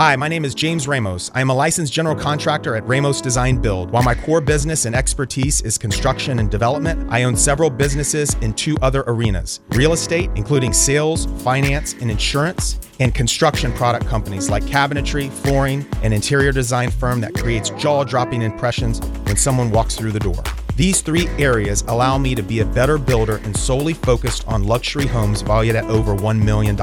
Hi, my name is James Ramos. I am a licensed general contractor at Ramos Design Build. While my core business and expertise is construction and development, I own several businesses in two other arenas real estate, including sales, finance, and insurance, and construction product companies like cabinetry, flooring, and interior design firm that creates jaw dropping impressions when someone walks through the door. These three areas allow me to be a better builder and solely focused on luxury homes valued at over $1 million.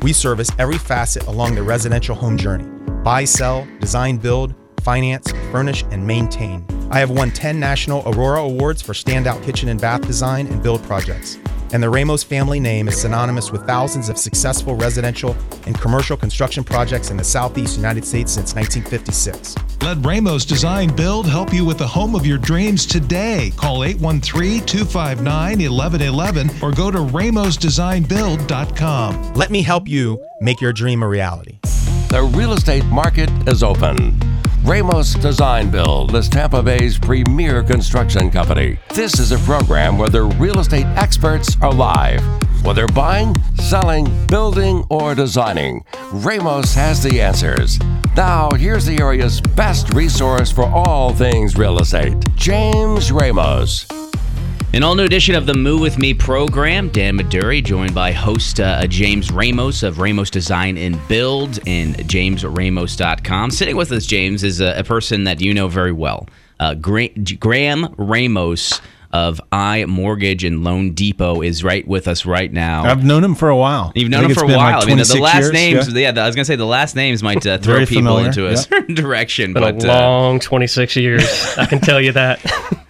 We service every facet along the residential home journey buy, sell, design, build, finance, furnish, and maintain. I have won 10 national Aurora Awards for standout kitchen and bath design and build projects. And the Ramos family name is synonymous with thousands of successful residential and commercial construction projects in the Southeast United States since 1956. Let Ramos Design Build help you with the home of your dreams today. Call 813 259 1111 or go to ramosdesignbuild.com. Let me help you make your dream a reality. The real estate market is open. Ramos Design Build is Tampa Bay's premier construction company. This is a program where the real estate experts are live. Whether buying, selling, building, or designing, Ramos has the answers. Now, here's the area's best resource for all things real estate James Ramos. An all new edition of the Move With Me program. Dan Maduri, joined by host uh, James Ramos of Ramos Design and Build and jamesramos.com. Sitting with us, James, is a, a person that you know very well, uh, Gra- Graham Ramos of I Mortgage and Loan Depot is right with us right now. I've known him for a while. You've known him for a while. like I mean, the, the last years, names, yeah. yeah. I was gonna say the last names might uh, throw Very people familiar, into a yeah. certain direction, Been but a uh, long 26 years. I can tell you that.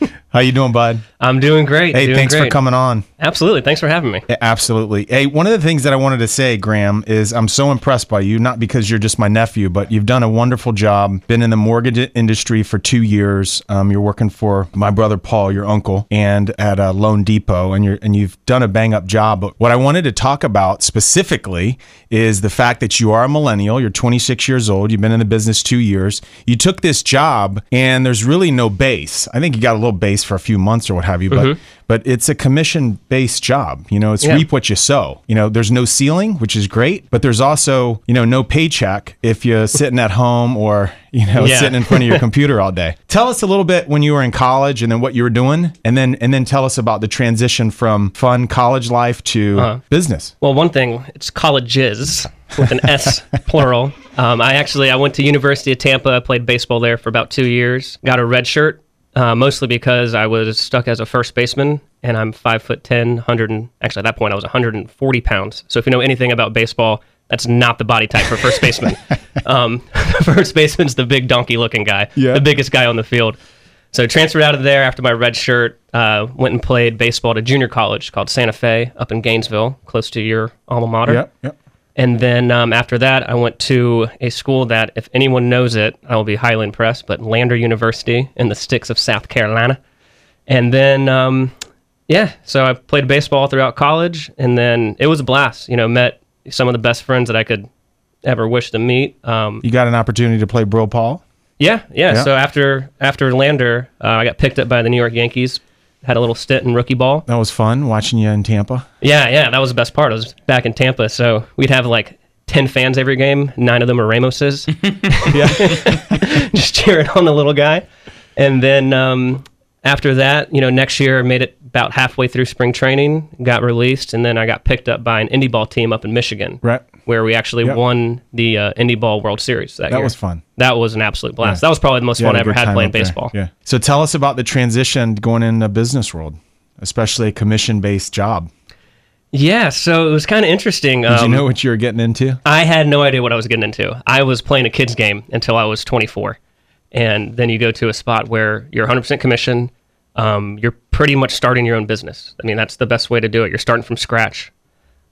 How you doing, bud? I'm doing great. Hey, doing thanks for coming on. Absolutely. Thanks for having me. Yeah, Absolutely. Hey, one of the things that I wanted to say, Graham, is I'm so impressed by you, not because you're just my nephew, but you've done a wonderful job. Been in the mortgage industry for two years. Um, you're working for my brother Paul, your uncle, and at a Loan Depot, and you're and you've done a bang up job. But what I wanted to talk about specifically is the fact that you are a millennial. You're 26 years old. You've been in the business two years. You took this job, and there's really no base. I think you got a little base for a few months or what have you, but but it's a commission based job. You know, it's Yeah. reap what you sow. You know, there's no ceiling, which is great, but there's also, you know, no paycheck if you're sitting at home or, you know, Yeah. sitting in front of your computer all day. Tell us a little bit when you were in college and then what you were doing and then and then tell us about the transition from fun college life to Uh-huh. business. Well, one thing, it's colleges with an S plural. Um, I actually I went to University of Tampa. I played baseball there for about two years. Got a red shirt, uh, mostly because I was stuck as a first baseman, and I'm five foot ten, hundred and actually at that point I was 140 pounds. So if you know anything about baseball, that's not the body type for first baseman. um, first baseman's the big donkey looking guy, Yeah. the biggest guy on the field. So transferred out of there after my red shirt. Uh, went and played baseball at a junior college called Santa Fe up in Gainesville, close to your alma mater. Yep, yep. And then um, after that, I went to a school that, if anyone knows it, I will be highly impressed. But Lander University in the sticks of South Carolina. And then, um, yeah, so I played baseball throughout college, and then it was a blast. You know, met some of the best friends that I could ever wish to meet. Um, You got an opportunity to play Brill Paul? yeah, yeah. Yeah. So after after Lander, uh, I got picked up by the New York Yankees. Had a little stint in rookie ball. That was fun watching you in Tampa. Yeah, yeah, that was the best part. I was back in Tampa, so we'd have like ten fans every game. Nine of them are Ramoses, just cheering on the little guy. And then um, after that, you know, next year I made it about halfway through spring training, got released, and then I got picked up by an indie ball team up in Michigan, Right. Where we actually Yep. won the uh, indie ball World Series that, That year. was fun. That was an absolute blast. Yeah. That was probably the most You fun I ever had playing up there. baseball. Yeah. So tell us about the transition going in the business world, especially a commission based job. Yeah, so it was kind of interesting. Did you Um, know what you were getting into? I had no idea what I was getting into. I was playing a kids game until I was 24, and then you go to a spot where you're 100% commission. Um, you're pretty much starting your own business. I mean, that's the best way to do it. You're starting from scratch.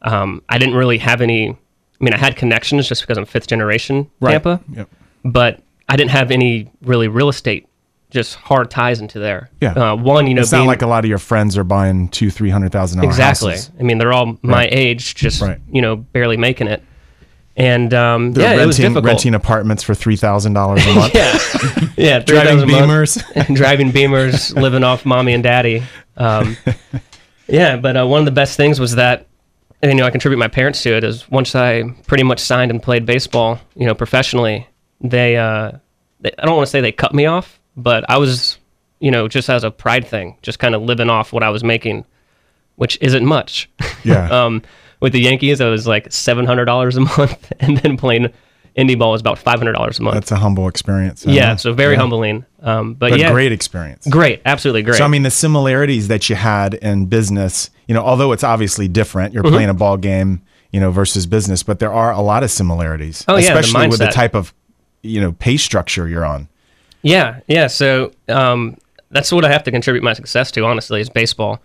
Um, I didn't really have any. I mean, I had connections just because I'm fifth generation Tampa, Yep. but I didn't have any really real estate. Just hard ties into there. Yeah. Uh, one, you know, It's being, like a lot of your friends are buying two, three hundred thousand dollars. exactly. Houses. I mean, they're all my Right. age, just Right. you know, barely making it. And um, They're yeah, it was renting, difficult. renting apartments for three thousand dollars a month. yeah, yeah, three Driving thousand a month. Beamers. driving Beamers, living off mommy and daddy. Um, yeah, but uh, one of the best things was that and, you know, I contribute my parents to it is once I pretty much signed and played baseball, you know, professionally, they, uh, they I don't want to say they cut me off, but I was, you know, just as a pride thing, just kind of living off what I was making, which isn't much. Yeah. um, with the Yankees, I was like seven hundred dollars a month, and then playing indie ball was about five hundred dollars a month. That's a humble experience. yeah, so very Yeah. humbling. Um, but, But yeah, great experience. great, absolutely great. So I mean, the similarities that you had in business, you know, although it's obviously different, you're playing a ball game, you know, versus business, but there are a lot of similarities. Oh, yeah, the especially with the type of, you know, pay structure you're on. Yeah, yeah. So um, that's what I have to contribute my success to, honestly, is baseball.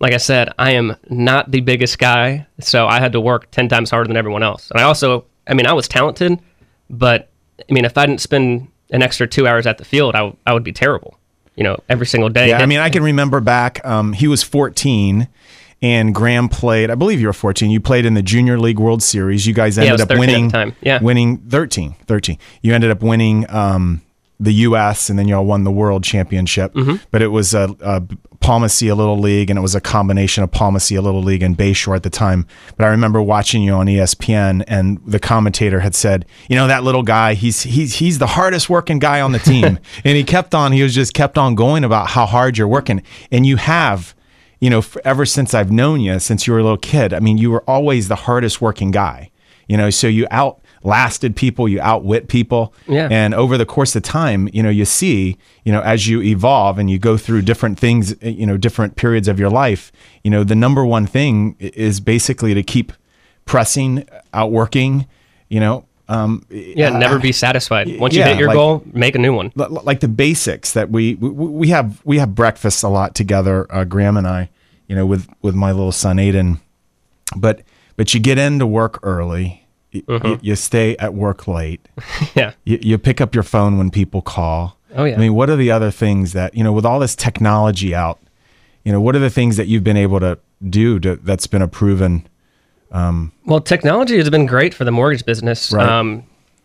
Like I said, I am not the biggest guy, so I had to work 10 times harder than everyone else. And I also, I mean, I was talented, but I mean, if I didn't spend an extra two hours at the field, I, w- I would be terrible, you know, every single day. Yeah, I mean, I can remember back. Um, he was 14, and Graham played. I believe you were 14. You played in the Junior League World Series. You guys ended was up 13 at the winning. time. Yeah. winning 13. 13. You ended up winning um, the U.S. and then y'all won the World Championship. Mm-hmm. But it was a, a Palma Ceia Little League, and it was a combination of Palma Ceia Little League and Bayshore at the time. But I remember watching you on ESPN, and the commentator had said, "You know that little guy. He's he's he's the hardest working guy on the team." and he kept on. He was just kept on going about how hard you're working, and you have. You know, ever since I've known you, since you were a little kid, I mean, you were always the hardest working guy. You know, so you outlasted people, you outwit people. Yeah. And over the course of time, you know, you see, you know, as you evolve and you go through different things, you know, different periods of your life, you know, the number one thing is basically to keep pressing, outworking, you know, um, yeah, never be satisfied. Once you hit your like- goal, make a new one. like the basics that we we, we have we have breakfast a lot together uh, graham and i you know with with my little son aiden but but you get into work early Mm-hmm. y- you stay at work late Yeah. you, you pick up your phone when people call Oh, yeah. i mean what are the other things that you know with all this technology out you know what are the things that you've been able to do to, that's been a proven Well, technology has been great for the mortgage business. Right. Um,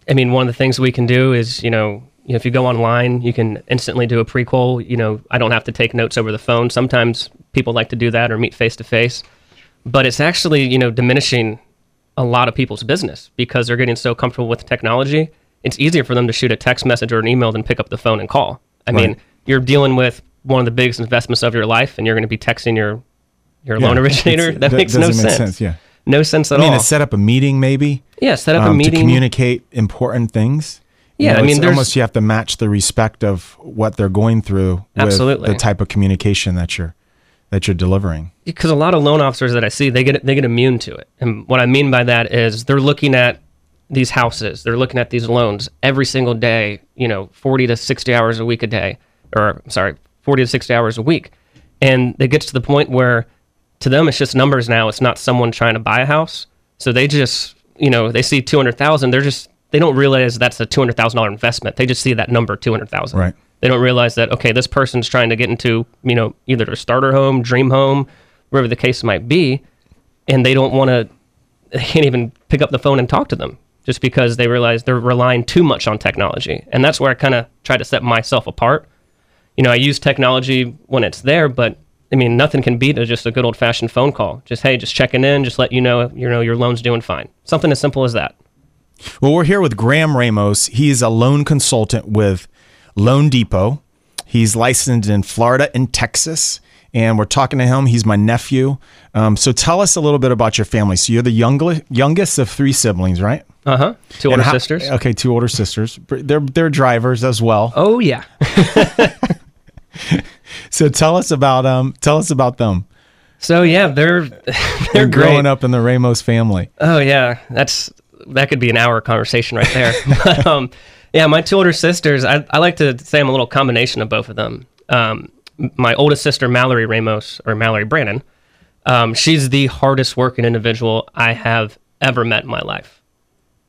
I mean, one of the things we can do is, you know, you know, if you go online, you can instantly do a pre-call. You know, I don't have to take notes over the phone. Sometimes people like to do that or meet face to face, but it's actually, you know, diminishing a lot of people's business because they're getting so comfortable with technology. It's easier for them to shoot a text message or an email than pick up the phone and call. I mean, you're dealing with one of the biggest investments of your life, and you're going to be texting your your loan originator. it's- That makes no sense. sense, yeah No sense at all. i mean all. to set up a meeting maybe Yeah, set up um, a meeting. to communicate important things. You Yeah, know, I mean, there's- almost you have to match the respect of what they're going through with Absolutely. the type of communication that you're that you're delivering. because a lot of loan officers that I see, they get they get immune to it. And what I mean by that is they're looking at these houses, they're looking at these loans every single day. You know, forty to sixty hours a week a day, or sorry, forty to sixty hours a week, and it gets to the point where to them it's just numbers now. It's not someone trying to buy a house, so they just you know they see two hundred thousand, they're just they don't realize that's a two hundred thousand dollar investment. They just see that number two hundred thousand. Right. They don't realize that okay, this person's trying to get into you know either their starter home, dream home, wherever the case might be, and they don't want to. They can't even pick up the phone and talk to them just because they realize they're relying too much on technology, and that's where I kind of try to set myself apart. You know, I use technology when it's there, but I mean, nothing can beat just a good old fashioned phone call. Just hey, just checking in, just let you know you know your loan's doing fine. Something as simple as that. Well, we're here with Graham Ramos. He is a loan consultant with Loan Depot. He's licensed in Florida and Texas, and we're talking to him. He's my nephew. Um, so tell us a little bit about your family. So you're the youngest youngest of three siblings, right? Uh huh. Two older how- sisters. Okay, two older sisters. They're they're drivers as well. Oh yeah. So tell us about um tell us about them. So yeah, they're they're great. growing up in the Ramos family. Oh yeah, that's that could be an hour conversation right there. but, um, yeah, my two older sisters. I, I like to say I'm a little combination of both of them. Um, my oldest sister Mallory Ramos or Mallory Brandon. Um, she's the hardest working individual I have ever met in my life.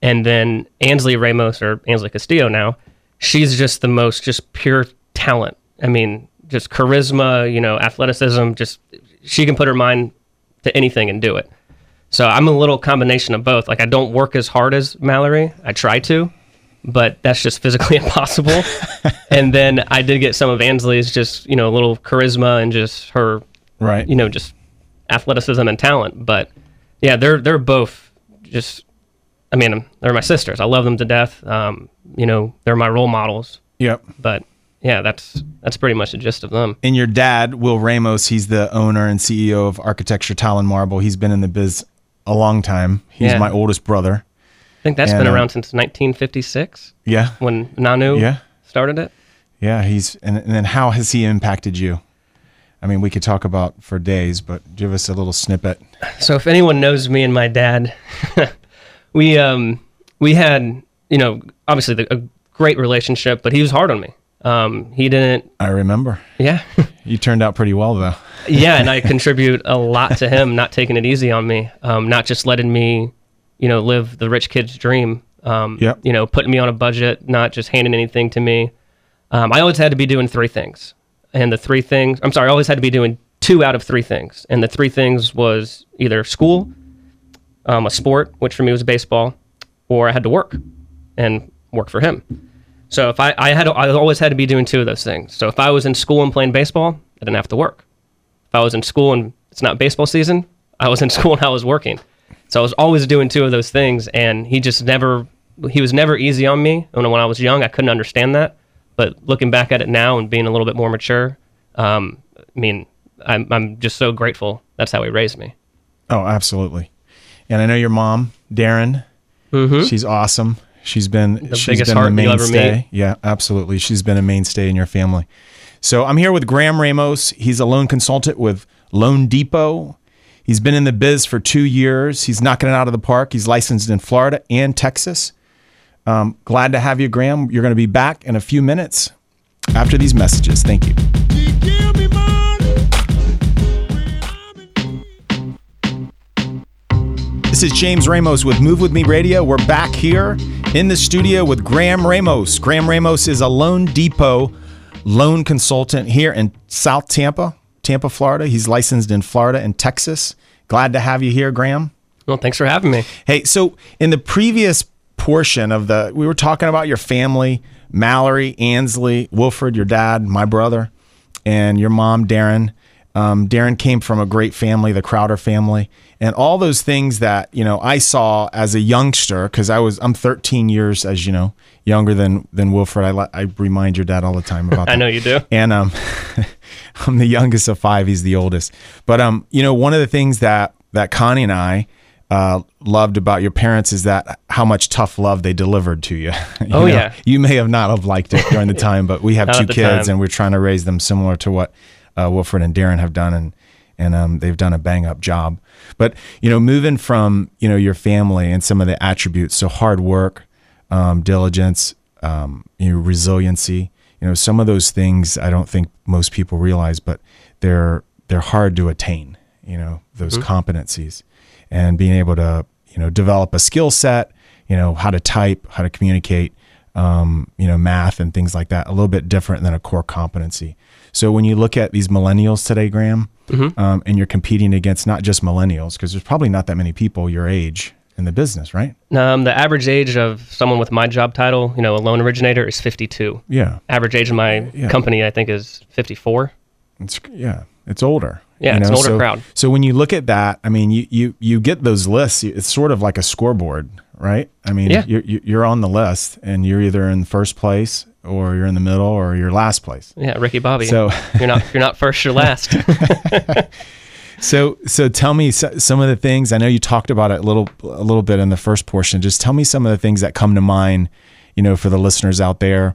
And then Ansley Ramos or Ansley Castillo now, she's just the most just pure talent. I mean, just charisma, you know, athleticism. Just she can put her mind to anything and do it. So I'm a little combination of both. Like I don't work as hard as Mallory. I try to, but that's just physically impossible. and then I did get some of Ansley's just, you know, a little charisma and just her, Right. you know, just athleticism and talent. But Yeah, they're they're both just. I mean, they're my sisters. I love them to death. Um, you know, they're my role models. Yep. But yeah, that's that's pretty much the gist of them. And your dad, Will Ramos, he's the owner and CEO of Architecture Tile and Marble. He's been in the biz a long time. He's Yeah. my oldest brother. Think that's And, been uh, around since 1956 Yeah. when Nanu Yeah. started it. Yeah. He's and, and then how has he impacted you? I mean, we could talk about for days, but give us a little snippet. So if anyone knows me and my dad, we um we had you know obviously the, a great relationship, but he was hard on me. Um, he didn't. I remember. Yeah. You turned out pretty well though. yeah, and I contribute a lot to him, not taking it easy on me, um, not just letting me, you know, live the rich kid's dream. Um, Yep. You know, putting me on a budget, not just handing anything to me. Um, I always had to be doing three things, and the three things. I'm sorry, I always had to be doing two out of three things, and the three things was either school, um, a sport, which for me was baseball, or I had to work, and work for him. So if I, I had, I always had to be doing two of those things. So if I was in school and playing baseball, I didn't have to work. If I was in school and it's not baseball season, I was in school and I was working. So I was always doing two of those things, and he just never, he was never easy on me. And when I was young, I couldn't understand that. But looking back at it now and being a little bit more mature, um, I mean, I'm, I'm just so grateful. That's how he raised me. Oh, absolutely. And I know your mom, Darren. She's awesome. She's been she's biggest been heart the ever mainstay. Yeah, absolutely. She's been a mainstay in your family. So I'm here with Graham Ramos. He's a loan consultant with Loan Depot. He's been in the biz for two years. He's knocking it out of the park. He's licensed in Florida and Texas. Um, glad to have you, Graham. You're going to be back in a few minutes after these messages. Thank you. This is James Ramos with Move With Me Radio. We're back here in the studio with Graham Ramos. Graham Ramos is a Loan Depot loan consultant here in South Tampa, Tampa, Florida. He's licensed in Florida and Texas. Glad to have you here, Graham. Well, thanks for having me. Hey, so in the previous portion of the, we were talking about your family, Mallory, Ansley, Wilfred, your dad, my brother, and your mom, Darren. Um, Darren came from a great family, the Crowder family, and all those things that you know I saw as a youngster because I was I'm 13 years as you know younger than than Wilfred. I I remind your dad all the time about that. I know you do. And um, I'm the youngest of five. He's the oldest. But um, you know, one of the things that that Connie and I uh, loved about your parents is that how much tough love they delivered to you. You Oh, yeah. You may have not have liked it during the time, but we have two kids, time. and we're trying to raise them similar to what uh, Wilfred and Darren have done, and and um, they've done a bang up job. But you know, moving from you know your family and some of the attributes, so hard work, um, diligence, um, you know, resiliency. You know, some of those things I don't think most people realize, but they're they're hard to attain. You know, those competencies, and being able to you know develop a skill set. You know, how to type, how to communicate. Um, you know, math and things like that. A little bit different than a core competency. So when you look at these millennials today, Graham, um, and you're competing against not just millennials, because there's probably not that many people your age in the business, right? Um, the average age of someone with my job title, you know, a loan originator, is 52. Yeah, Average age of my Yeah. company, I think, is 54. it's yeah, it's older. Yeah, it's an older so, crowd. So when you look at that, I mean, you you you get those lists. It's sort of like a scoreboard, right? I mean, Yeah. you're you're on the list, and you're either in first place, or you're in the middle, or you're last place. Yeah, Ricky Bobby. So- you're not you're not first, you're last. So, so tell me some of the things. I know you talked about it a little, a little bit in the first portion. Just tell me some of the things that come to mind, you know, for the listeners out there,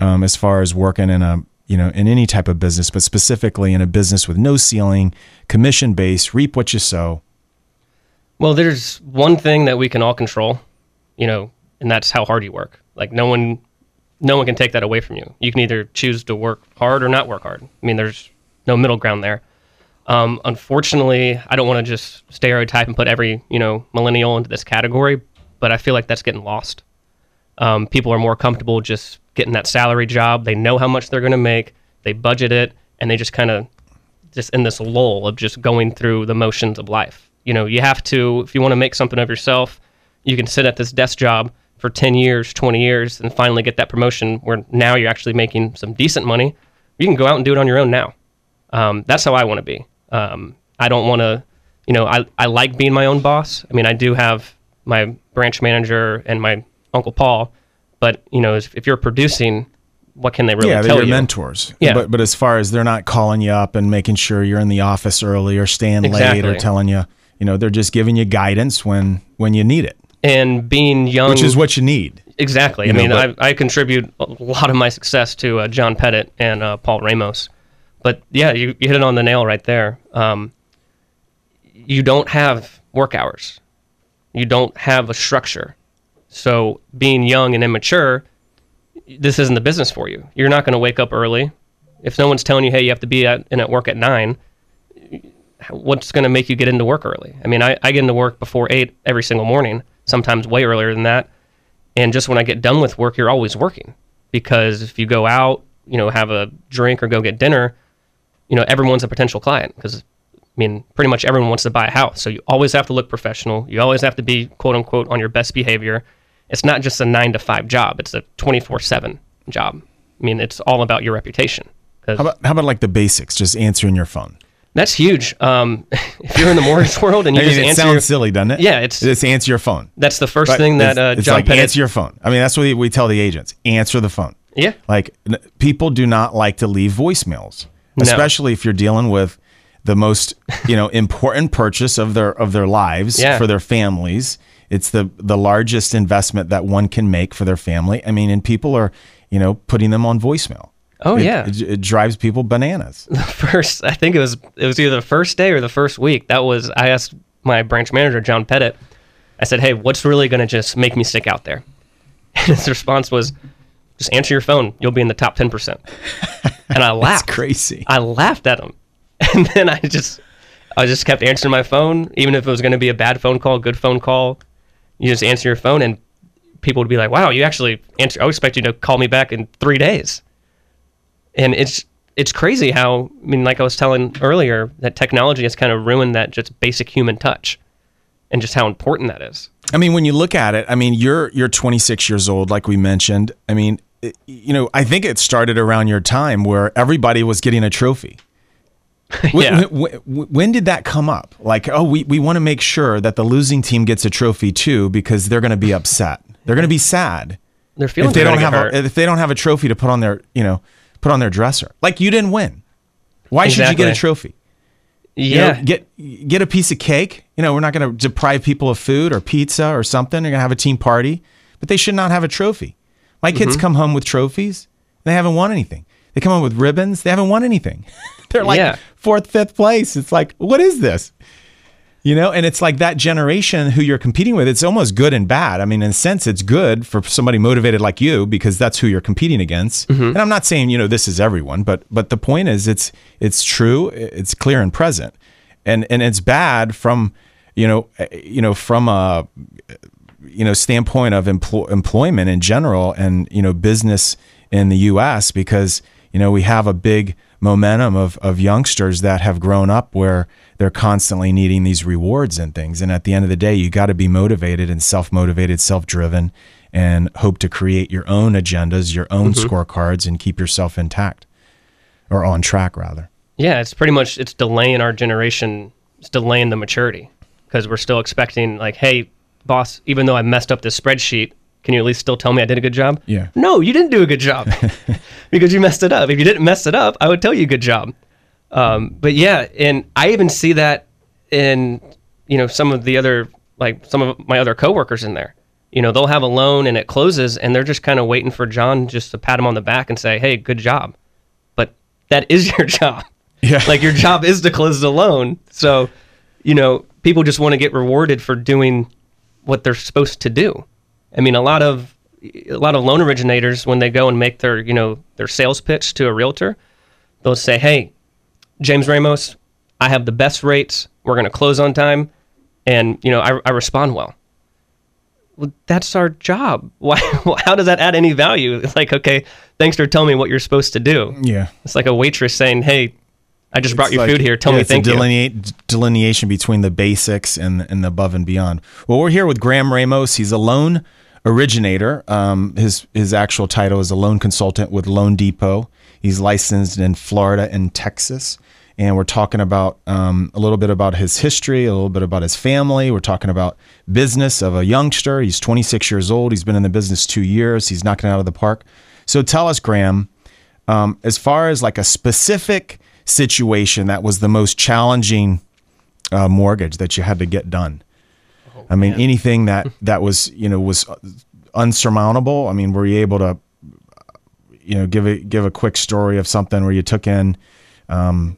um, as far as working in a, you know, in any type of business, but specifically in a business with no ceiling, commission based, reap what you sow. Well, there's one thing that we can all control, you know, and that's how hard you work. Like no one no one can take that away from you. You can either choose to work hard or not work hard. I mean, there's no middle ground there. Um, unfortunately, I don't want to just stereotype and put every you know millennial into this category, but I feel like that's getting lost. Um, people are more comfortable just getting that salary job. They know how much they're going to make. They budget it, and they just kind of just in this lull of just going through the motions of life. You know, you have to if you want to make something of yourself, you can sit at this desk job for 10 years, 20 years and finally get that promotion where now you're actually making some decent money. You can go out and do it on your own now. Um, that's how I want to be. Um, I don't want to, you know, I, I like being my own boss. I mean, I do have my branch manager and my uncle Paul, but you know, if, if you're producing, what can they really yeah, they're tell you? mentors. Yeah. But but as far as they're not calling you up and making sure you're in the office early or staying late or telling you, you know, they're just giving you guidance when when you need it, And being young, which is what you need. Exactly. You I know, mean, but- I, I contribute a lot of my success to uh, John Pettit and uh, Paul Ramos. But yeah, you, you hit it on the nail right there. Um, you don't have work hours, you don't have a structure. So, being young and immature, this isn't the business for you. You're not going to wake up early. If no one's telling you, hey, you have to be at, in at work at nine, what's going to make you get into work early? I mean, I, I get into work before eight every single morning, sometimes way earlier than that. And just when I get done with work, you're always working because if you go out, you know, have a drink or go get dinner, you know, everyone's a potential client because I mean, pretty much everyone wants to buy a house. So you always have to look professional. You always have to be quote unquote on your best behavior. It's not just a nine to five job, it's a 24 7 job. I mean, it's all about your reputation. How about how about like the basics, just answering your phone? That's huge. Um, if you're in the mortgage world and you I mean, just it sounds your- silly, doesn't it? Yeah, it's- just answer your phone. that's the first But thing that it's, uh, it's John like Pettit. answer your phone. I mean, that's what we, we tell the agents: answer the phone. yeah, Like n- people do not like to leave voicemails, No. especially if you're dealing with the most you know important purchase of their of their lives Yeah. for their families. It's the the largest investment that one can make for their family. I mean, and people are you know putting them on voicemail. Oh, It- yeah. it, it drives people bananas. first i think it was it was either the first day or the first week. That was i asked my branch manager john pettit i said hey what's really going to just make me stick out there? And his response was just answer your phone. You'll be in the top 10% and i laughed. crazy. i laughed at him. And then i just i just kept answering my phone even if it was going to be a bad phone call good phone call. You just answer your phone and people would be like wow you actually answer i expect you to call me back in three days and it's it's crazy how I mean, like I was telling earlier, that technology has kind of ruined that just basic human touch, and just how important that is. I mean, when you look at it, I mean, you're you're 26 years old, like we mentioned. I mean, it, you know, I think it started around your time where everybody was getting a trophy. When, Yeah. when, when- when did that come up? Like, oh, we, we want to make sure that the losing team gets a trophy too because they're going to be upset. They're going to be sad Their feelings if they don't have a, if they don't have a trophy to put on their you know put on their dresser. Like you didn't win. Why should you get a Exactly. trophy? You yeah, know, get get a piece of cake. You know, we're not going to deprive people of food or pizza or something. You're going to have a team party, but they should not have a trophy. My kids Mm-hmm. come home with trophies. They haven't won anything. They come home with ribbons. They haven't won anything. They're like Yeah. fourth, fifth place. It's like, what is this? You know, and it's like that generation who you're competing with, it's almost good and bad. I mean, in a sense, it's good for somebody motivated like you because that's who you're competing against. Mm-hmm. And I'm not saying, you know, this is everyone, but but the point is it's it's true, it's clear and present. And and it's bad from, you know, eh, you know, from a you know standpoint of empl- employment in general and you know business in the US because you know we have a big momentum of of youngsters that have grown up where they're constantly needing these rewards and things and at the end of the day you got to be motivated and self-motivated self-driven and hope to create your own agendas your own mm-hmm. scorecards and keep yourself intact or on track rather yeah. It's pretty much it's delaying our generation. It's delaying the maturity because we're still expecting like, hey, boss, even though I messed up this spreadsheet, can you at least still tell me I did a good job? Yeah. No, you didn't do a good job because you messed it up. If you didn't mess it up, I would tell you good job. Um, but yeah, and I even see that in you know some of the other like some of my other coworkers in there. You know, they'll have a loan and it closes, and they're just kind of waiting for John just to pat him on the back and say, "Hey, good job." But that is your job. Yeah. like your job is to close the loan. So, you know, people just want to get rewarded for doing what they're supposed to do. I mean, a lot of a lot of loan originators when they go and make their you know their sales pitch to a realtor, they'll say, "Hey, James Ramos, I have the best rates. We're going to close on time, and you know I, I respond well." Well, that's our job. Why? How does that add any value? It's like, okay, thanks for telling me what you're supposed to do. yeah It's like a waitress saying, "Hey, I just brought It's you like- food here. Tell yeah, me a thank you." delineation between the basics and and the above and beyond. Well, we're here with Graham Ramos. He's a loan originator. Um, his his actual title is a loan consultant with Loan Depot. He's licensed in Florida and Texas, and we're talking about um, a little bit about his history, a little bit about his family. We're talking about business of a youngster. He's 26 years old. He's been in the business two years. He's knocking it out of the park. So tell us, Graham, um, as far as like a specific situation that was the most challenging uh, mortgage that you had to get done. I mean, anything that that was you know was unsurmountable. I mean, were you able to you know give a give a quick story of something where you took in um,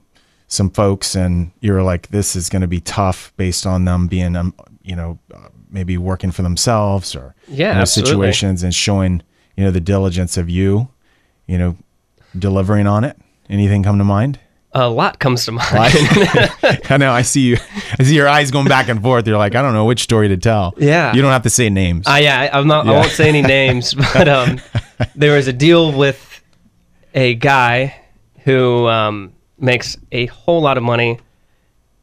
some folks and you were like, this is going to be tough based on them being um, you know uh, maybe working for themselves or Yeah, you know, situations and showing you know the diligence of you, you know, delivering on it. Anything come to mind? A lot comes to mind. I know. I see you. I see your eyes going back and forth. You're like, I don't know which story to tell. Yeah. You don't have to say names. Uh, yeah, I, I'm not. I won't say any names, but um, there was a deal with a guy who um, makes a whole lot of money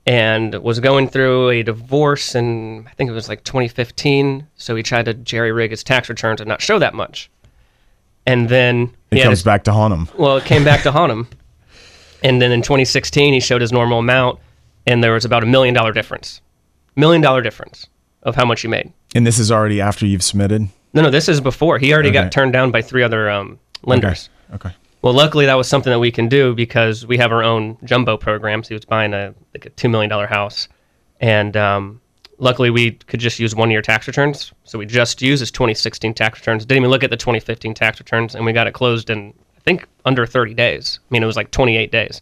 and was going through a divorce, and I think it was like 2015. So he tried to jerry rig his tax returns and not show that much, and then it comes his- back to haunt him. well, it came back to haunt him. And then in 2016, he showed his normal amount, and there was about a million dollar difference. Million dollar difference of how much he made. And this is already after you've submitted. No, no, this is before. He already Okay. got turned down by three other um, lenders. Okay. Well, luckily that was something that we can do because we have our own jumbo programs. He was buying a like a two million dollar house, and um, luckily we could just use one year tax returns. So we just used his 2016 tax returns. Didn't even look at the 2015 tax returns, and we got it closed in think under 30 days. I mean, it was like 28 days,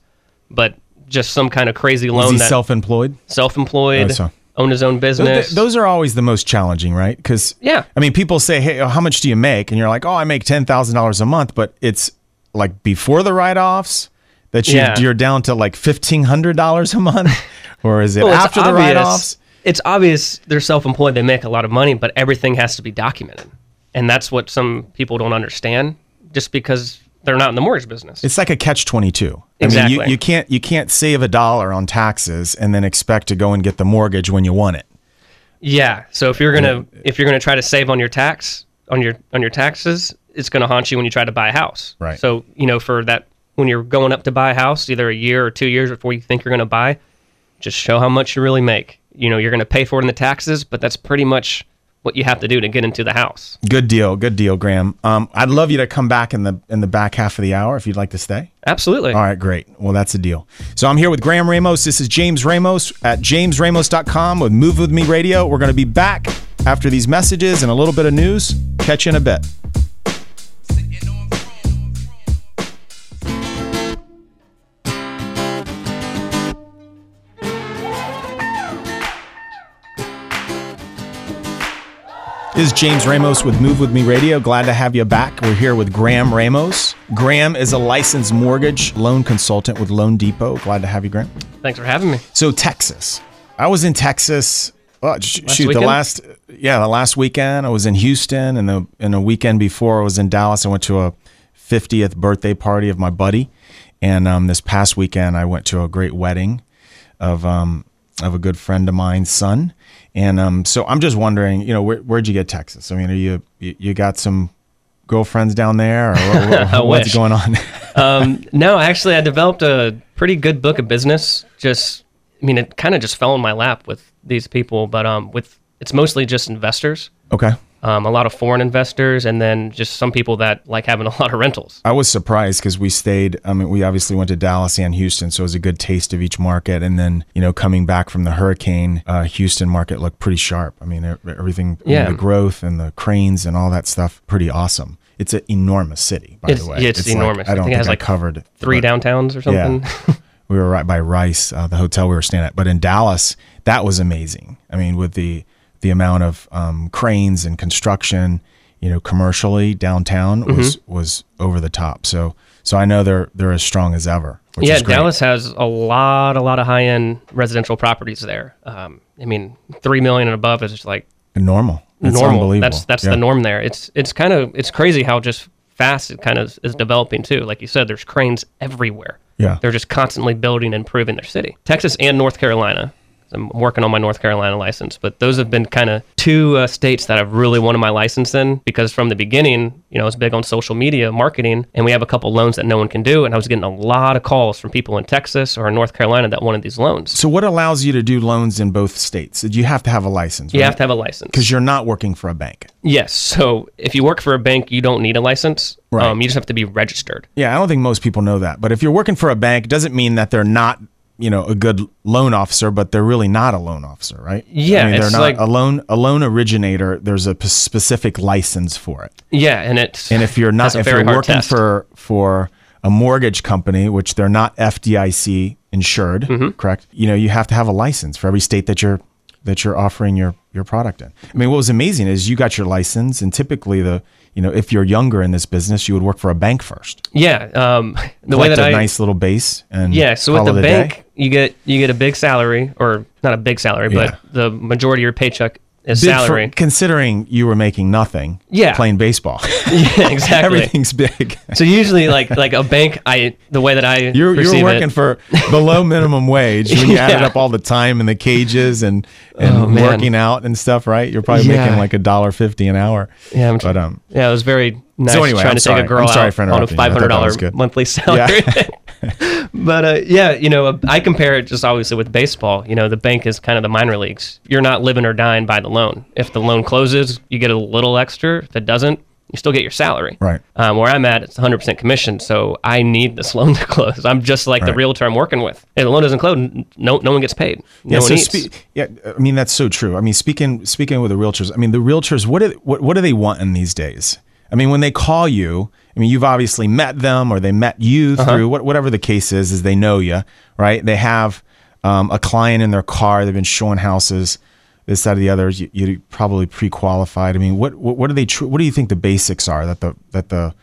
but just some kind of crazy Was loan he that self-employed? self-employed, Oh, so- owned his own business. those are always the most challenging, right? Because Yeah. I mean, people say, "Hey, how much do you make?" And you're like, "Oh, I make ten thousand dollars a month," but it's like before the write-offs that you Yeah. you're down to like fifteen hundred dollars a month, or is it Well, after the obvious- write-offs? It's obvious they're self-employed. They make a lot of money, but everything has to be documented, and that's what some people don't understand. Just because they're not in the mortgage business. It's like a catch twenty two. I mean, Exactly. you, you can't you can't save a dollar on taxes and then expect to go and get the mortgage when you want it. yeah. So if you're gonna if you're gonna try to save on your tax on your on your taxes, it's gonna haunt you when you try to buy a house. Right. So you know for that when you're going up to buy a house, either a year or two years before you think you're gonna buy, just show how much you really make. You know you're gonna pay for it in the taxes, but that's pretty much what you have to do to get into the house. Good deal, good deal, Graham. Um, I'd love you to come back in the in the back half of the hour if you'd like to stay. Absolutely. All right, great. Well, that's a deal. So I'm here with Graham Ramos. This is James Ramos at jamesramos.com with Move With Me Radio. We're going to be back after these messages and a little bit of news. Catch you in a bit. This is James Ramos with Move With Me Radio. Glad to have you back. We're here with Graham Ramos. Graham is a licensed mortgage loan consultant with Loan Depot. Glad to have you, Graham. Thanks for having me. So Texas, I was in Texas. Well, sh- Last shoot, the weekend? last yeah, the last weekend I was in Houston, and the and the weekend before I was in Dallas. I went to a 50th birthday party of my buddy, and um, this past weekend I went to a great wedding of um of a good friend of mine's son, and um so I'm just wondering, you know, where, where'd you get Texas? I mean, are you you, got some girlfriends down there, or what- what- what's going on? um, no, actually, I developed a pretty good book of business. Just, I mean, it kind of just fell in my lap with these people, but um, with it's mostly just investors, okay. Um, a lot of foreign investors, and then just some people that like having a lot of rentals. I was surprised because we stayed. I mean, we obviously went to Dallas and Houston, so it was a good taste of each market. And then, you know, coming back from the hurricane, uh, Houston market looked pretty sharp. I mean, everything, Yeah. the growth and the cranes and all that stuff, pretty awesome. It's an enormous city, by It's- the way. yeah, it's like- enormous. I I don't think it has I like covered Three but- downtowns or something. Yeah. we were right by Rice, uh, the hotel we were staying at. But in Dallas, that was amazing. I mean, with the the amount of um, cranes and construction, you know, commercially downtown Mm-hmm. was was over the top. So so I know they're they're as strong as ever. Which yeah, is great. Dallas has a lot, a lot of high-end residential properties there. Um, I mean, three million and above is just like normal. It's normal. unbelievable. That's that's Yeah. the norm there. It's it's kind of it's crazy how just fast it kind of is developing too. Like you said, there's cranes everywhere. Yeah. They're just constantly building and improving their city. Texas and North Carolina I'm working on my North Carolina license, but those have been kind of two uh, states that I've really wanted my license in because from the beginning, you know, I was big on social media marketing, and we have a couple loans that no one can do, and I was getting a lot of calls from people in Texas or in North Carolina that wanted these loans. So what allows you to do loans in both states? You have to have a license. You have to have a license because you're not working for a bank. Yes. So if you work for a bank, you don't need a license. Right. Um, you just have to be registered. Yeah, I don't think most people know that. But if you're working for a bank, it doesn't mean that they're not, you know, a good loan officer, but they're really not a loan officer, right? Yeah, I mean, they're not like- a loan a loan originator. There's a p- specific license for it. Yeah, and it's And if you're not, if you're working test. for for a mortgage company, which they're not FDIC insured, Mm-hmm. correct? You know, you have to have a license for every state that you're that you're offering your your product in. I mean, what was amazing is you got your license, and typically the you know if you're younger in this business, you would work for a bank first. yeah, um, the way that a I nice little base and yeah. So with the a day. bank, you get you get a big salary, or not a big salary, Yeah. but the majority of your paycheck is Big for- considering you were making nothing. Yeah. playing baseball. yeah, exactly. Everything's big. So usually, like like a bank, I the way that I You're, you're working it, for below minimum wage when you added Yeah. up all the time in the cages and, and Oh, working out and stuff, right? You're probably Yeah. making like a dollar fifty an hour. Yeah, I'm but um, Yeah, it was very nice So anyway, trying I'm to sorry. take a girl I'm sorry out for on a interrupting you. I five hundred dollar monthly salary. but uh, yeah, you know, I compare it just obviously with baseball. You know, the bank is kind of the minor leagues. You're not living or dying by the loan. If the loan closes, you get a little extra. If it doesn't, you still get your salary. Right. Um, where I'm at, it's 100% commission, so I need this loan to close. I'm just like the realtor I'm working with. If the loan doesn't close, no, no one gets paid. No yeah, one so spe- yeah, I mean that's so true. I mean, speaking speaking with the realtors, I mean the realtors, what do what, what do they want in these days? I mean, when they call you, I mean, you've obviously met them or they met you Uh-huh. through what, whatever the case is, is they know you, right? They have um, a client in their car. They've been showing houses, this, that, or the other. You, you probably pre-qualified. I mean, what, what, what are they? Tr- what do you think the basics are that the that the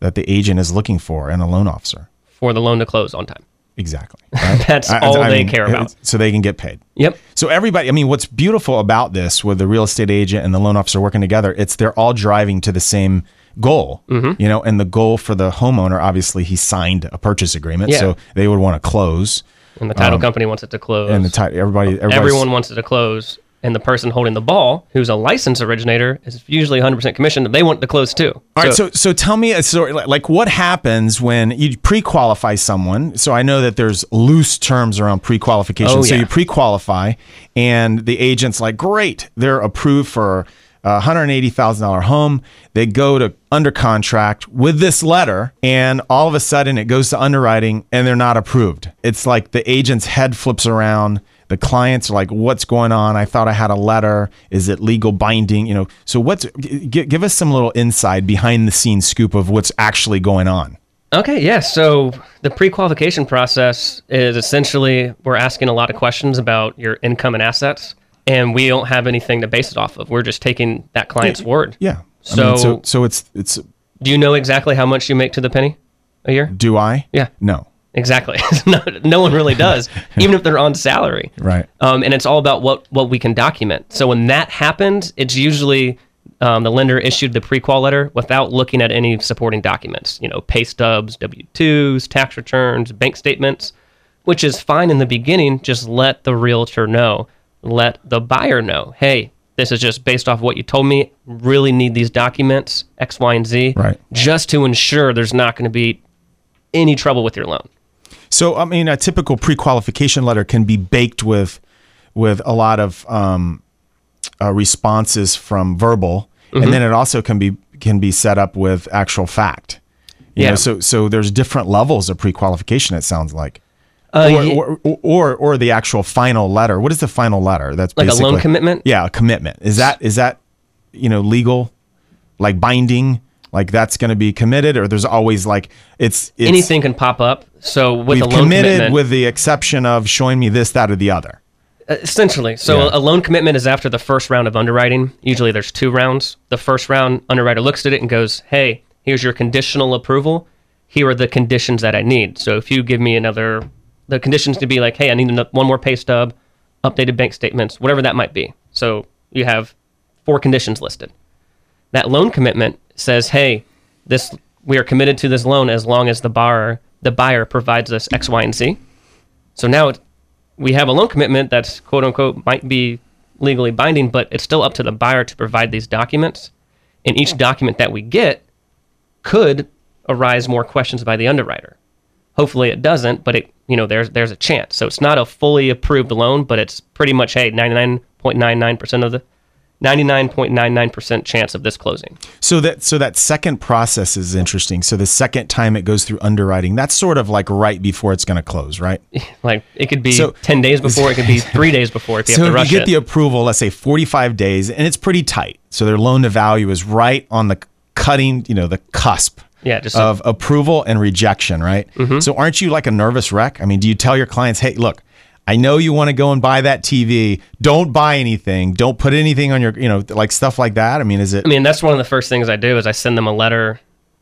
that the agent is looking for in a loan officer? for the loan to close on time. Exactly. right? That's all they care about. So they can get paid. Yep. So everybody, I mean, what's beautiful about this with the real estate agent and the loan officer working together, it's they're all driving to the same goal. Mm-hmm. You know, and the goal for the homeowner, obviously, he signed a purchase agreement, Yeah. so they would want to close. And the title company wants it to close. Um, And the ti- everybody, everyone wants it to close and the person holding the ball who's a license originator is usually 100% commission they want it to close too All right, so so tell me a story like, what happens when you pre-qualify someone. So I know that there's loose terms around pre-qualification. Oh, so yeah. you pre-qualify, and the agent's like, great, they're approved for a hundred eighty thousand dollar home. They go to under contract with this letter, and all of a sudden it goes to underwriting, and they're not approved. It's like the agent's head flips around. The clients are like, "What's going on? I thought I had a letter. Is it legal binding? You know." So what's g- give us some little inside behind the scenes scoop of what's actually going on. okay yeah so the pre-qualification process is essentially we're asking a lot of questions about your income and assets and we don't have anything to base it off of we're just taking that client's word Yeah. I So- mean, so so it's it's do you know exactly how much you make to the penny a year do I? Yeah. No. exactly no, no one really does even if they're on salary Right. um, and it's all about what what we can document. So when that happens, it's usually um, the lender issued the pre-qual letter without looking at any supporting documents. You know, pay stubs, W twos, tax returns, bank statements, which is fine in the beginning. Just let the realtor know, let the buyer know, hey. This is just based off what you told me. Really need these documents, X, Y, and Z, Right. just to ensure there's not going to be any trouble with your loan. So I mean, a typical pre-qualification letter can be baked with with a lot of um, uh, responses from verbal, Mm-hmm. and then it also can be can be set up with actual fact. You Yeah. know, so so there's different levels of pre-qualification. It sounds like. Uh, or, ye- or, or or the actual final letter. What is the final letter? That's Like a loan commitment? Yeah, a commitment. Is that is that you know legal, like binding? Like that's going to be committed, or there's always like it's, it's Anything can pop up. So with We've a loan committed commitment, with the exception of showing me this, that, or the other. Essentially. So Yeah. a loan commitment is after the first round of underwriting. Usually there's two rounds. The first round, underwriter looks at it and goes, hey, here's your conditional approval. Here are the conditions that I need. So if you give me another, the conditions to be like, hey, I need one more pay stub, updated bank statements, whatever that might be. So you have four conditions listed. That loan commitment says, hey, this we are committed to this loan as long as the buyer the buyer provides us X, Y, and Z. So now it, we have a loan commitment that's quote unquote might be legally binding, but it's still up to the buyer to provide these documents. And each document that we get could arise more questions by the underwriter. Hopefully it doesn't, but it you know there's there's a chance. So it's not a fully approved loan, but it's pretty much hey 99.99% of the 99.99% chance of this closing. So that so that second process is interesting. So the second time it goes through underwriting, that's sort of like right before it's going to close, right? Like it could be So- 10 days before, it could be 3 days before if you so have to rush you get it. the approval, let's say 45 days, and it's pretty tight. So their loan to value is right on the cutting, you know, the cusp. Yeah, just a- of approval and rejection, right? So aren't you like a nervous wreck? I mean, do you tell your clients, "Hey, look, I know you want to go and buy that TV. Don't buy anything. Don't put anything on your, you know, like stuff like that." I mean, is it I mean, that's one of the first things I do is I send them a letter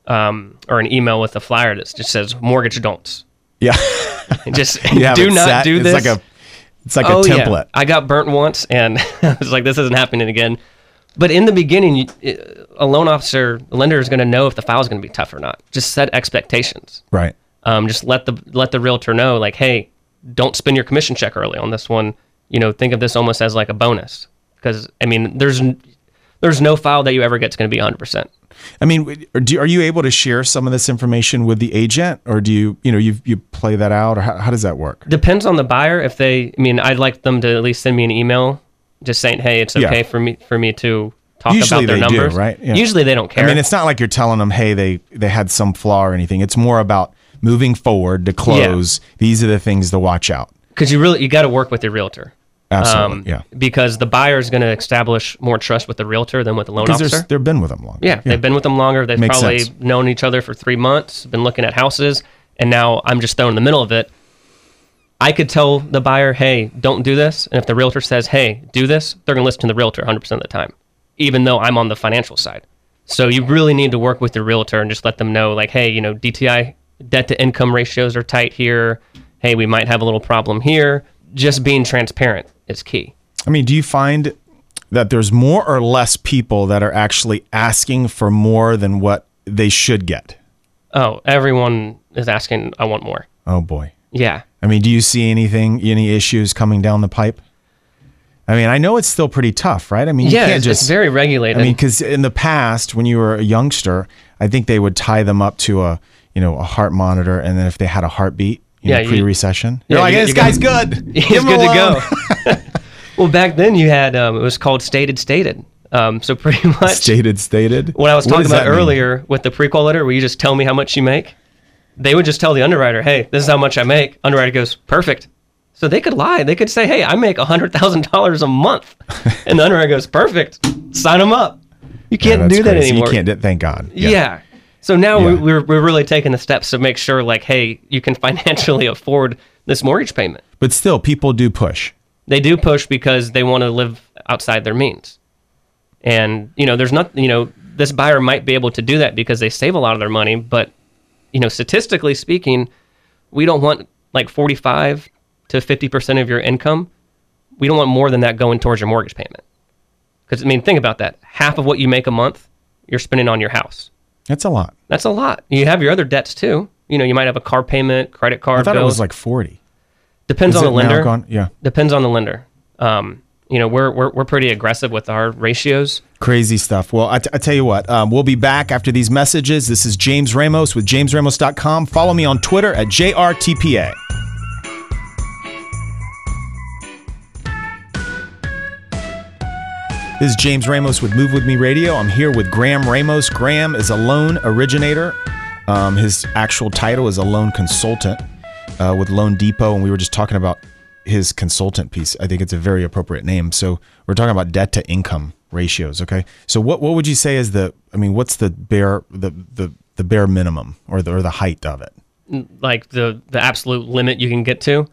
um, or an email with a flyer that just says mortgage don'ts. Yeah. Just have do not do it's this. like a it's like oh, a yeah. template. I got burnt once, and I was like, this isn't happening again. But in the beginning, you, a loan officer, a lender is going to know if the file is going to be tough or not. Just set expectations. Right. Um, just let the let the realtor know, like, hey, don't spend your commission check early on this one. You know, think of this almost as like a bonus, because I mean, there's there's no file that you ever get going to be 100. percent I mean, do, are you able to share some of this information with the agent, or do you, you know, you you play that out, or how, how does that work? Depends on the buyer. If they, I mean, I'd like them to at least send me an email, just saying, hey, it's Yeah. okay for me for me to talk Usually about their they do, numbers. right? Yeah. Usually they don't care. I mean, it's not like you're telling them, hey, they they had some flaw or anything. It's more about moving forward to close. These are the things to watch out. because you really you got to work with your realtor. Absolutely, Um, yeah. Because the buyer is going to establish more trust with the realtor than with the loan Because officer. they've been with them long. Yeah, they've been with them longer. They've Makes probably sense. known each other for three months, been looking at houses, and now I'm just thrown in the middle of it. I could tell the buyer, hey, don't do this. And if the realtor says, hey, do this, they're going to listen to the realtor 100% of the time, even though I'm on the financial side. So you really need to work with your realtor and just let them know, like, hey, you know, DTI debt to income ratios are tight here. Hey, we might have a little problem here. Just being transparent is key. I mean, do you find that there's more or less people that are actually asking for more than what they should get? Oh, everyone is asking, I want more. Oh boy. Yeah. I mean, do you see anything, any issues coming down the pipe? I mean, I know it's still pretty tough, right? I mean, you Yeah, can't it's, just it's very regulated. I mean, because in the past, when you were a youngster, I think they would tie them up to a, you know, a heart monitor, and then if they had a heartbeat, you Yeah, know, pre-recession, Yeah, you're like, this guy's good. He's good to go. well, back then you had um, it was called stated stated. Um, so pretty much Stated, stated. what I was talking about that mean? earlier with the pre-qual letter, where you just tell me how much you make, they would just tell the underwriter, "Hey, this is how much I make." Underwriter goes, "Perfect." So they could lie. They could say, "Hey, I make hundred thousand dollars a month," and the underwriter goes, "Perfect, sign them up." You can't do that crazy. anymore. You can't. do- Thank God. Yeah. So now Yeah. we we're, we're really taking the steps to make sure, like, hey, you can financially afford this mortgage payment. But still, people do push. They do push because they want to live outside their means. And, you know, there's not, you know, this buyer might be able to do that because they save a lot of their money. But, you know, statistically speaking, we don't want like 45 to 50% of your income. We don't want more than that going towards your mortgage payment. Because, I mean, think about that. Half of what you make a month, you're spending on your house. That's a lot. That's a lot. You have your other debts too. You know, you might have a car payment, credit card I thought it was like forty. Depends Is on the lender. gone? Yeah. Depends on the lender. Um, you know, we're, we're we're pretty aggressive with our ratios. Crazy stuff. Well, I, t- I tell you what, um, we'll be back after these messages. This is James Ramos with jamesramos.com. Follow me on Twitter at JRTPA. This is James Ramos with Move With Me Radio. I'm here with Graham Ramos. Graham is a loan originator. Um, his actual title is a loan consultant uh, with Loan Depot, and we were just talking about his consultant piece. I think it's a very appropriate name. So we're talking about debt to income ratios. Okay. So what what would you say is the? I mean, what's the bare the the the bare minimum or the or the height of it? like the the absolute limit you can get to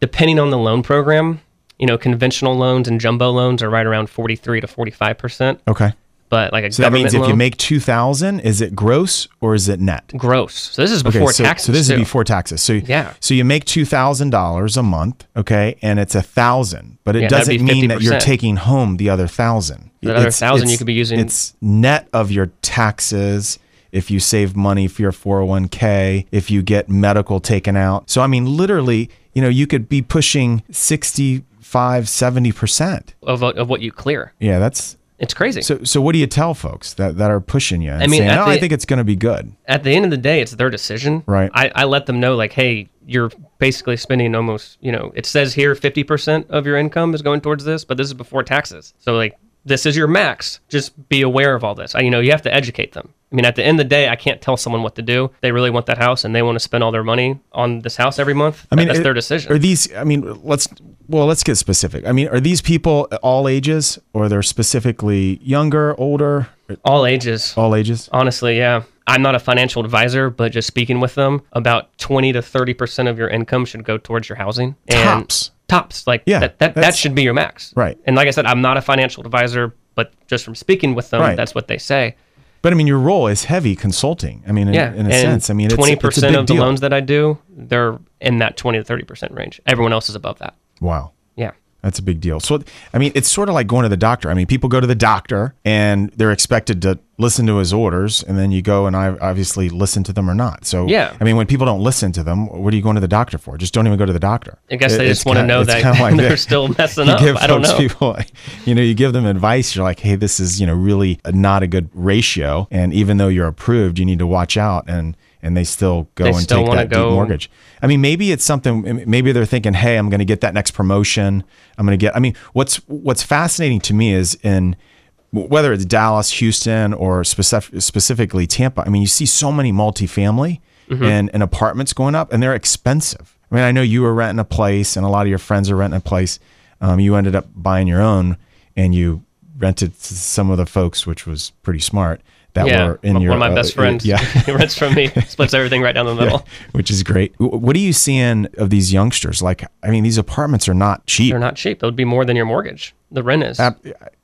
depending on the loan program you know conventional loans and jumbo loans are right around 43 to 45 percent Okay. But like a So that means if loan, you make two thousand, is it gross or is it net? gross so this is before so, taxes so this too. is before taxes. So Yeah. So you make two thousand dollars a month, okay, and it's a thousand, but it Yeah, doesn't mean that you're taking home the other thousand. That other 1,000 you could be using- It's net of your taxes. If you save money for your 401k, if you get medical taken out. So, I mean, literally, you know, you could be pushing 65, 70%. of, of what you clear. Yeah, that's It's crazy. so so what do you tell folks that, that are pushing you? And I mean, saying, "Oh, the- I think it's going to be good. at the end of the day, it's their decision. Right. I, I let them know, like, hey, you're basically spending almost, you know, it says here 50% of your income is going towards this, but this is before taxes. So, like, this is your max. Just be aware of all this. I, you know, you have to educate them. I mean, at the end of the day, I can't tell someone what to do. They really want that house and they want to spend all their money on this house every month. I mean, that's it- their decision. Are these? I mean, let's well, let's get specific. I mean, are these people all ages, or they're specifically younger, older, all ages. all ages? Honestly, yeah. I'm not a financial advisor, but just speaking with them, about 20 to 30% of your income should go towards your housing. And Tops. Tops. Like, Yeah, that, that, that should be your max. Right. And like I said, I'm not a financial advisor, but just from speaking with them, Right. that's what they say. But I mean, your role is heavy consulting. I mean, in, Yeah. in a and sense, I mean, it's, 20% it's of the deal. loans that I do, they're in that 20 to 30% range. Everyone else is above that. Wow. That's a big deal. So, I mean, it's sort of like going to the doctor. I mean, people go to the doctor and they're expected to listen to his orders, and then you go and I obviously listen to them or not. So, Yeah. I mean, when people don't listen to them, what are you going to the doctor for? Just don't even go to the doctor. I guess they just want to know that like they're still messing up. I don't know. people, you know, you give them advice. You're like, hey, this is you know really not a good ratio, and even though you're approved, you need to watch out, and and they still go They and still take that deep mortgage. I mean, maybe it's something. Maybe they're thinking, "Hey, I'm going to get that next promotion. I'm going to get." I mean, what's what's fascinating to me is in whether it's Dallas, Houston, or specific, specifically Tampa. I mean, you see so many multifamily Mm-hmm. and, and apartments going up, and they're expensive. I mean, I know you were renting a place, and a lot of your friends are renting a place. Um, you ended up buying your own, and you rented to some of the folks, which was pretty smart. That Yeah. were in one your of my uh, best friends. yeah. he rents from me, splits everything right down the middle. which is great. What are you seeing of these youngsters? Like, I mean, these apartments are not cheap. They're not cheap. That would be more than your mortgage. The rent is. Ab-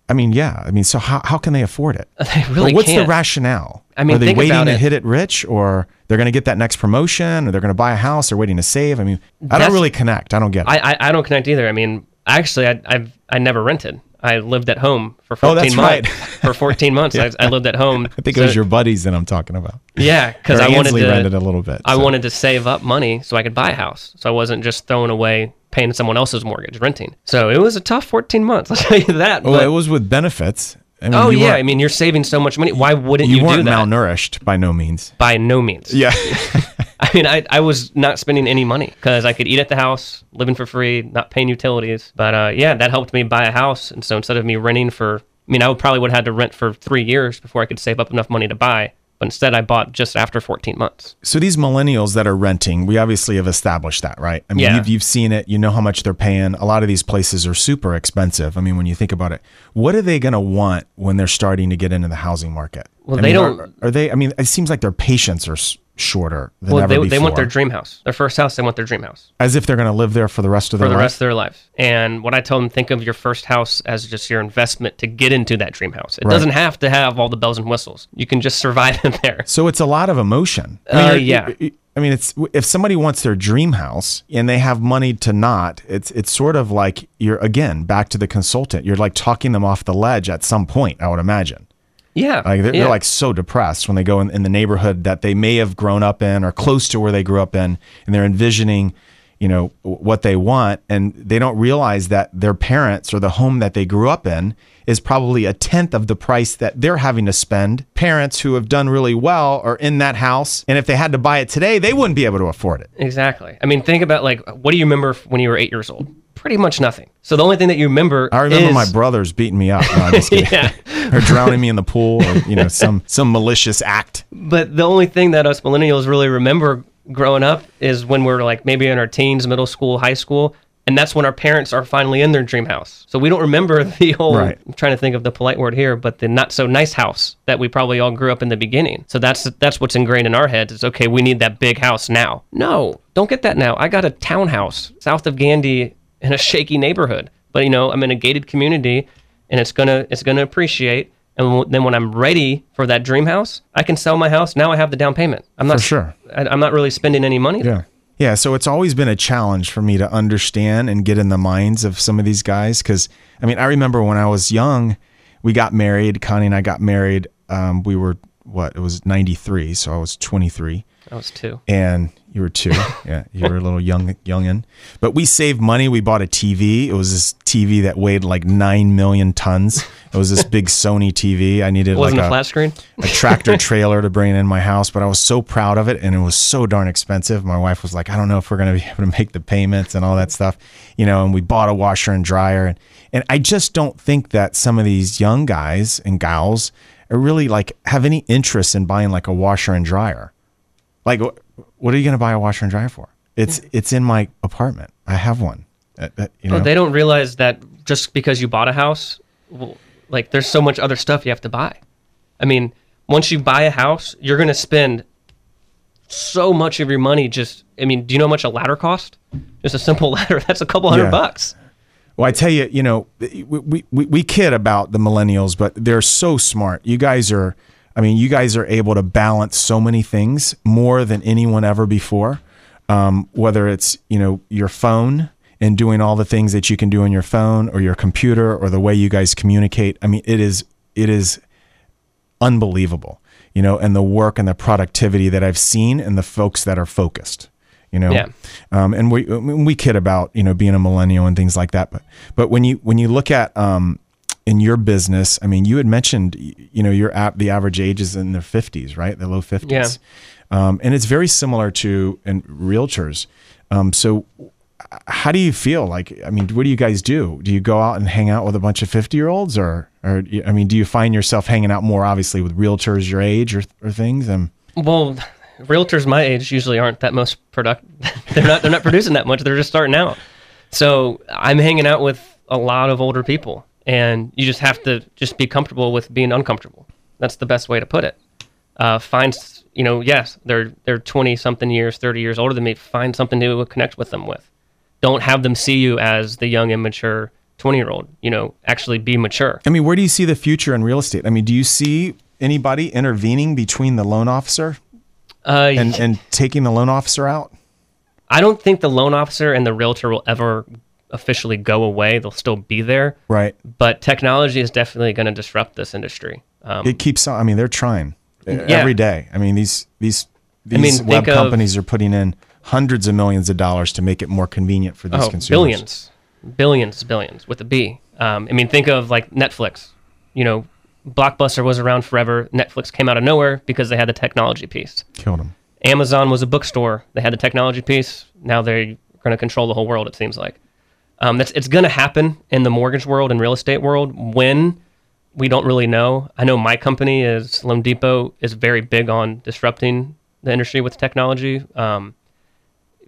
I mean, yeah. I mean, so how, how can they afford it? They really Or what's the can't. rationale? I mean, are they think waiting about to it. hit it rich, or they're going to get that next promotion, or they're going to buy a house, or waiting to save? I mean, I don't really connect. I don't get it. I, I I don't connect either. I mean, actually, I I've I never rented. I lived at home for 14 Oh, 14 that's months. right. for 14 months, I, I lived at home. I think it was your buddies that I'm talking about. yeah, because I wanted to rented a little bit. I so. wanted to save up money so I could buy a house. So I wasn't just throwing away paying someone else's mortgage renting. So it was a tough 14 months. I'll tell you that. Well, but- it was with benefits. I mean, oh yeah, I mean you're saving so much money. Why wouldn't you, you, do weren't that? malnourished by no means. By no means. Yeah. I mean, I, I was not spending any money because I could eat at the house, living for free, not paying utilities. But uh, yeah, that helped me buy a house. And so instead of me renting for, I mean, I would probably would have had to rent for three years before I could save up enough money to buy. But instead, I bought just after 14 months. So these millennials that are renting, we obviously have established that, right? I mean, Yeah. you've, you've seen it. You know how much they're paying. A lot of these places are super expensive. I mean, when you think about it, what are they going to want when they're starting to get into the housing market? Well, I they mean, don't- Are, are they? I mean, it seems like their patience are shorter than Well, ever they, before. they want their dream house, their first house. They want their dream house as if they're going to live there for the rest of their for the life. rest of their lives. And what I tell them, think of your first house as just your investment to get into that dream house. It Right. doesn't have to have all the bells and whistles. You can just survive in there. So it's a lot of emotion. Uh, you're- yeah. you- I mean, it's if somebody wants their dream house and they have money to not, it's it's sort of like you're again back to the consultant. You're like talking them off the ledge at some point. I would imagine. Yeah. Like they're, yeah. they're like so depressed when they go in, in the neighborhood that they may have grown up in or close to where they grew up in, and they're envisioning, you know, what they want, and they don't realize that their parents or the home that they grew up in is probably a tenth of the price that they're having to spend. Parents who have done really well are in that house, and if they had to buy it today, they wouldn't be able to afford it. Exactly. I mean, think about like, what do you remember when you were eight years old? Pretty much nothing. So the only thing that you remember, I remember is, my brothers beating me up. No. Yeah. or drowning me in the pool, or you know, some some malicious act. But the only thing that us millennials really remember growing up is when we're like maybe in our teens, middle school, high school, and that's when our parents are finally in their dream house. So we don't remember the whole. Right. I'm trying to think of the polite word here, but the not so nice house that we probably all grew up in the beginning. So that's that's what's ingrained in our heads. It's okay, we need that big house now. No, don't get that now. I got a townhouse south of Gandy in a shaky neighborhood, but you know I'm in a gated community, and it's gonna it's gonna appreciate. And then when I'm ready for that dream house, I can sell my house. Now I have the down payment. I'm not For sure. I, I'm not really spending any money. Yeah. Yeah. So it's always been a challenge for me to understand and get in the minds of some of these guys. Cause I mean, I remember when I was young, we got married, Connie and I got married. Um, we were what? It was 93, so I was 23 I was two. and you were two. yeah, you were a little young, youngin. But we saved money. We bought a TV. It was this TV that weighed like nine million tons. It was this big Sony TV. I needed It wasn't like a flat screen. a tractor trailer to bring it in my house, but I was so proud of it and it was so darn expensive. My wife was like, I don't know if we're going to be able to make the payments and all that stuff, you know, and we bought a washer and dryer. And, and I just don't think that some of these young guys and gals are really like have any interest in buying like a washer and dryer. Like, wh- what are you going to buy a washer and dryer for? It's, it's in my apartment. I have one. Uh, uh, you know? Well, they don't realize that just because you bought a house, well, like there's so much other stuff you have to buy. I mean, once you buy a house, you're going to spend so much of your money just I mean, do you know how much a ladder cost? Just a simple ladder, that's a couple hundred Yeah. bucks. Well, I tell you, you know, we, we, we, we kid about the millennials, but they're so smart. You guys are, I mean, you guys are able to balance so many things more than anyone ever before. Um, whether it's, you know, your phone and doing all the things that you can do on your phone or your computer or the way you guys communicate. I mean, it is, it is unbelievable, you know, and the work and the productivity that I've seen and the folks that are focused, you know. Yeah. Um, and we we kid about you know being a millennial and things like that, but but when you when you look at um, in your business, I mean, you had mentioned you know your app the average age is in their fifties, right? The low fifties. Yeah. Um, and it's very similar to in realtors. Um, so how do you feel like i mean what do you guys do do you go out and hang out with a bunch of 50 year olds or or i mean do you find yourself hanging out more obviously with realtors your age or, or things and Well, realtors my age usually aren't that most productive. they're not they're not producing that much. They're just starting out. So I'm hanging out with a lot of older people, and you just have to just be comfortable with being uncomfortable. That's the best way to put it. Uh, find you know, yes, they're they're 20 something years, 30 years older than me. Find something to connect with them with. Don't have them see you as the young, immature 20 year old. You know, actually be mature. i mean where do you see the future in real estate i mean do you see anybody intervening between the loan officer Uh, and and taking the loan officer out I don't think the loan officer and the realtor will ever officially go away. They'll still be there. right But technology is definitely going to disrupt this industry. Um, it keeps on i mean they're trying Yeah. every day i mean these these these mean, web think of- companies are putting in hundreds of millions of dollars to make it more convenient for these oh, consumers billions, billions, billions with a B. Um, I mean, think of like Netflix. You know, Blockbuster was around forever. Netflix came out of nowhere because they had the technology piece. killed them Amazon was a bookstore. They had the technology piece. Now they're going to control the whole world. It seems like um, that's it's going to happen in the mortgage world and real estate world. When we don't really know. I know my company is Loan Depot is very big on disrupting the industry with technology. Um,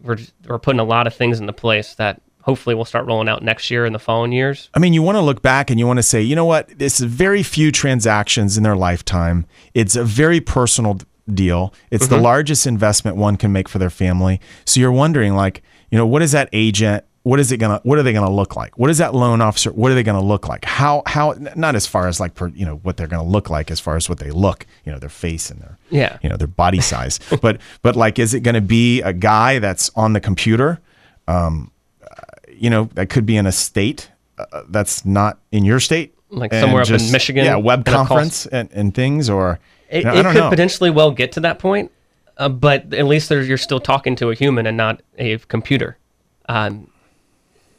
we're we're putting a lot of things into place that hopefully we'll start rolling out next year and the following years. I mean, you want to look back and you want to say, you know what? This is very few transactions in their lifetime. It's a very personal deal. It's the largest investment one can make for their family. So you're wondering, like, you know, what is that agent? What is it gonna? What are they gonna look like? What is that loan officer? What are they gonna look like? How? How? Not as far as like, per, you know, what they're gonna look like, as far as what they look, you know, their face and their, Yeah. you know, their body size. but but like, is it gonna be a guy that's on the computer? um you know, that could be in a state uh, that's not in your state, Like somewhere up in Michigan, Yeah, web conference and, and things, or It, you know, it I don't could know. potentially well get to that point, uh, but at least you're still talking to a human and not a computer. Um,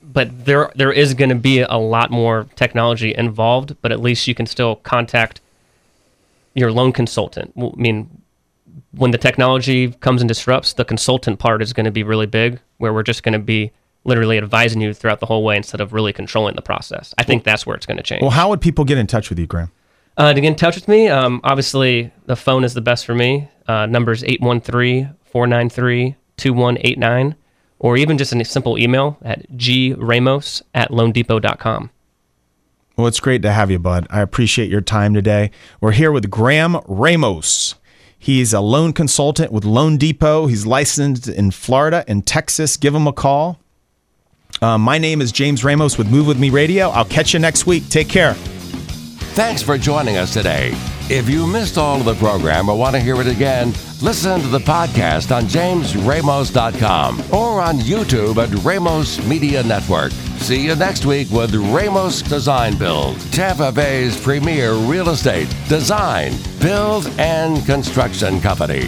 but there there is going to be a lot more technology involved, but at least you can still contact your loan consultant. I mean, when the technology comes and disrupts, the consultant part is going to be really big, where we're just going to be literally advising you throughout the whole way instead of really controlling the process. I think that's where it's going to change. well, how would people get in touch with you, Graham? Uh, to get in touch with me, um, obviously the phone is the best for me. Uh, number is 813-493-2189, or even just a simple email at gramos at loandepot.com. Well, it's great to have you, bud. I appreciate your time today. We're here with Graham Ramos. He's a loan consultant with Loan Depot. He's licensed in Florida and Texas. Give him a call. Uh, my name is James Ramos with Move With Me Radio. I'll catch you next week. Take care. Thanks for joining us today. If you missed all of the program or want to hear it again, listen to the podcast on jamesramos.com or on YouTube at Ramos Media Network. See you next week with Ramos Design Build, Tampa Bay's premier real estate, design, build, and construction company.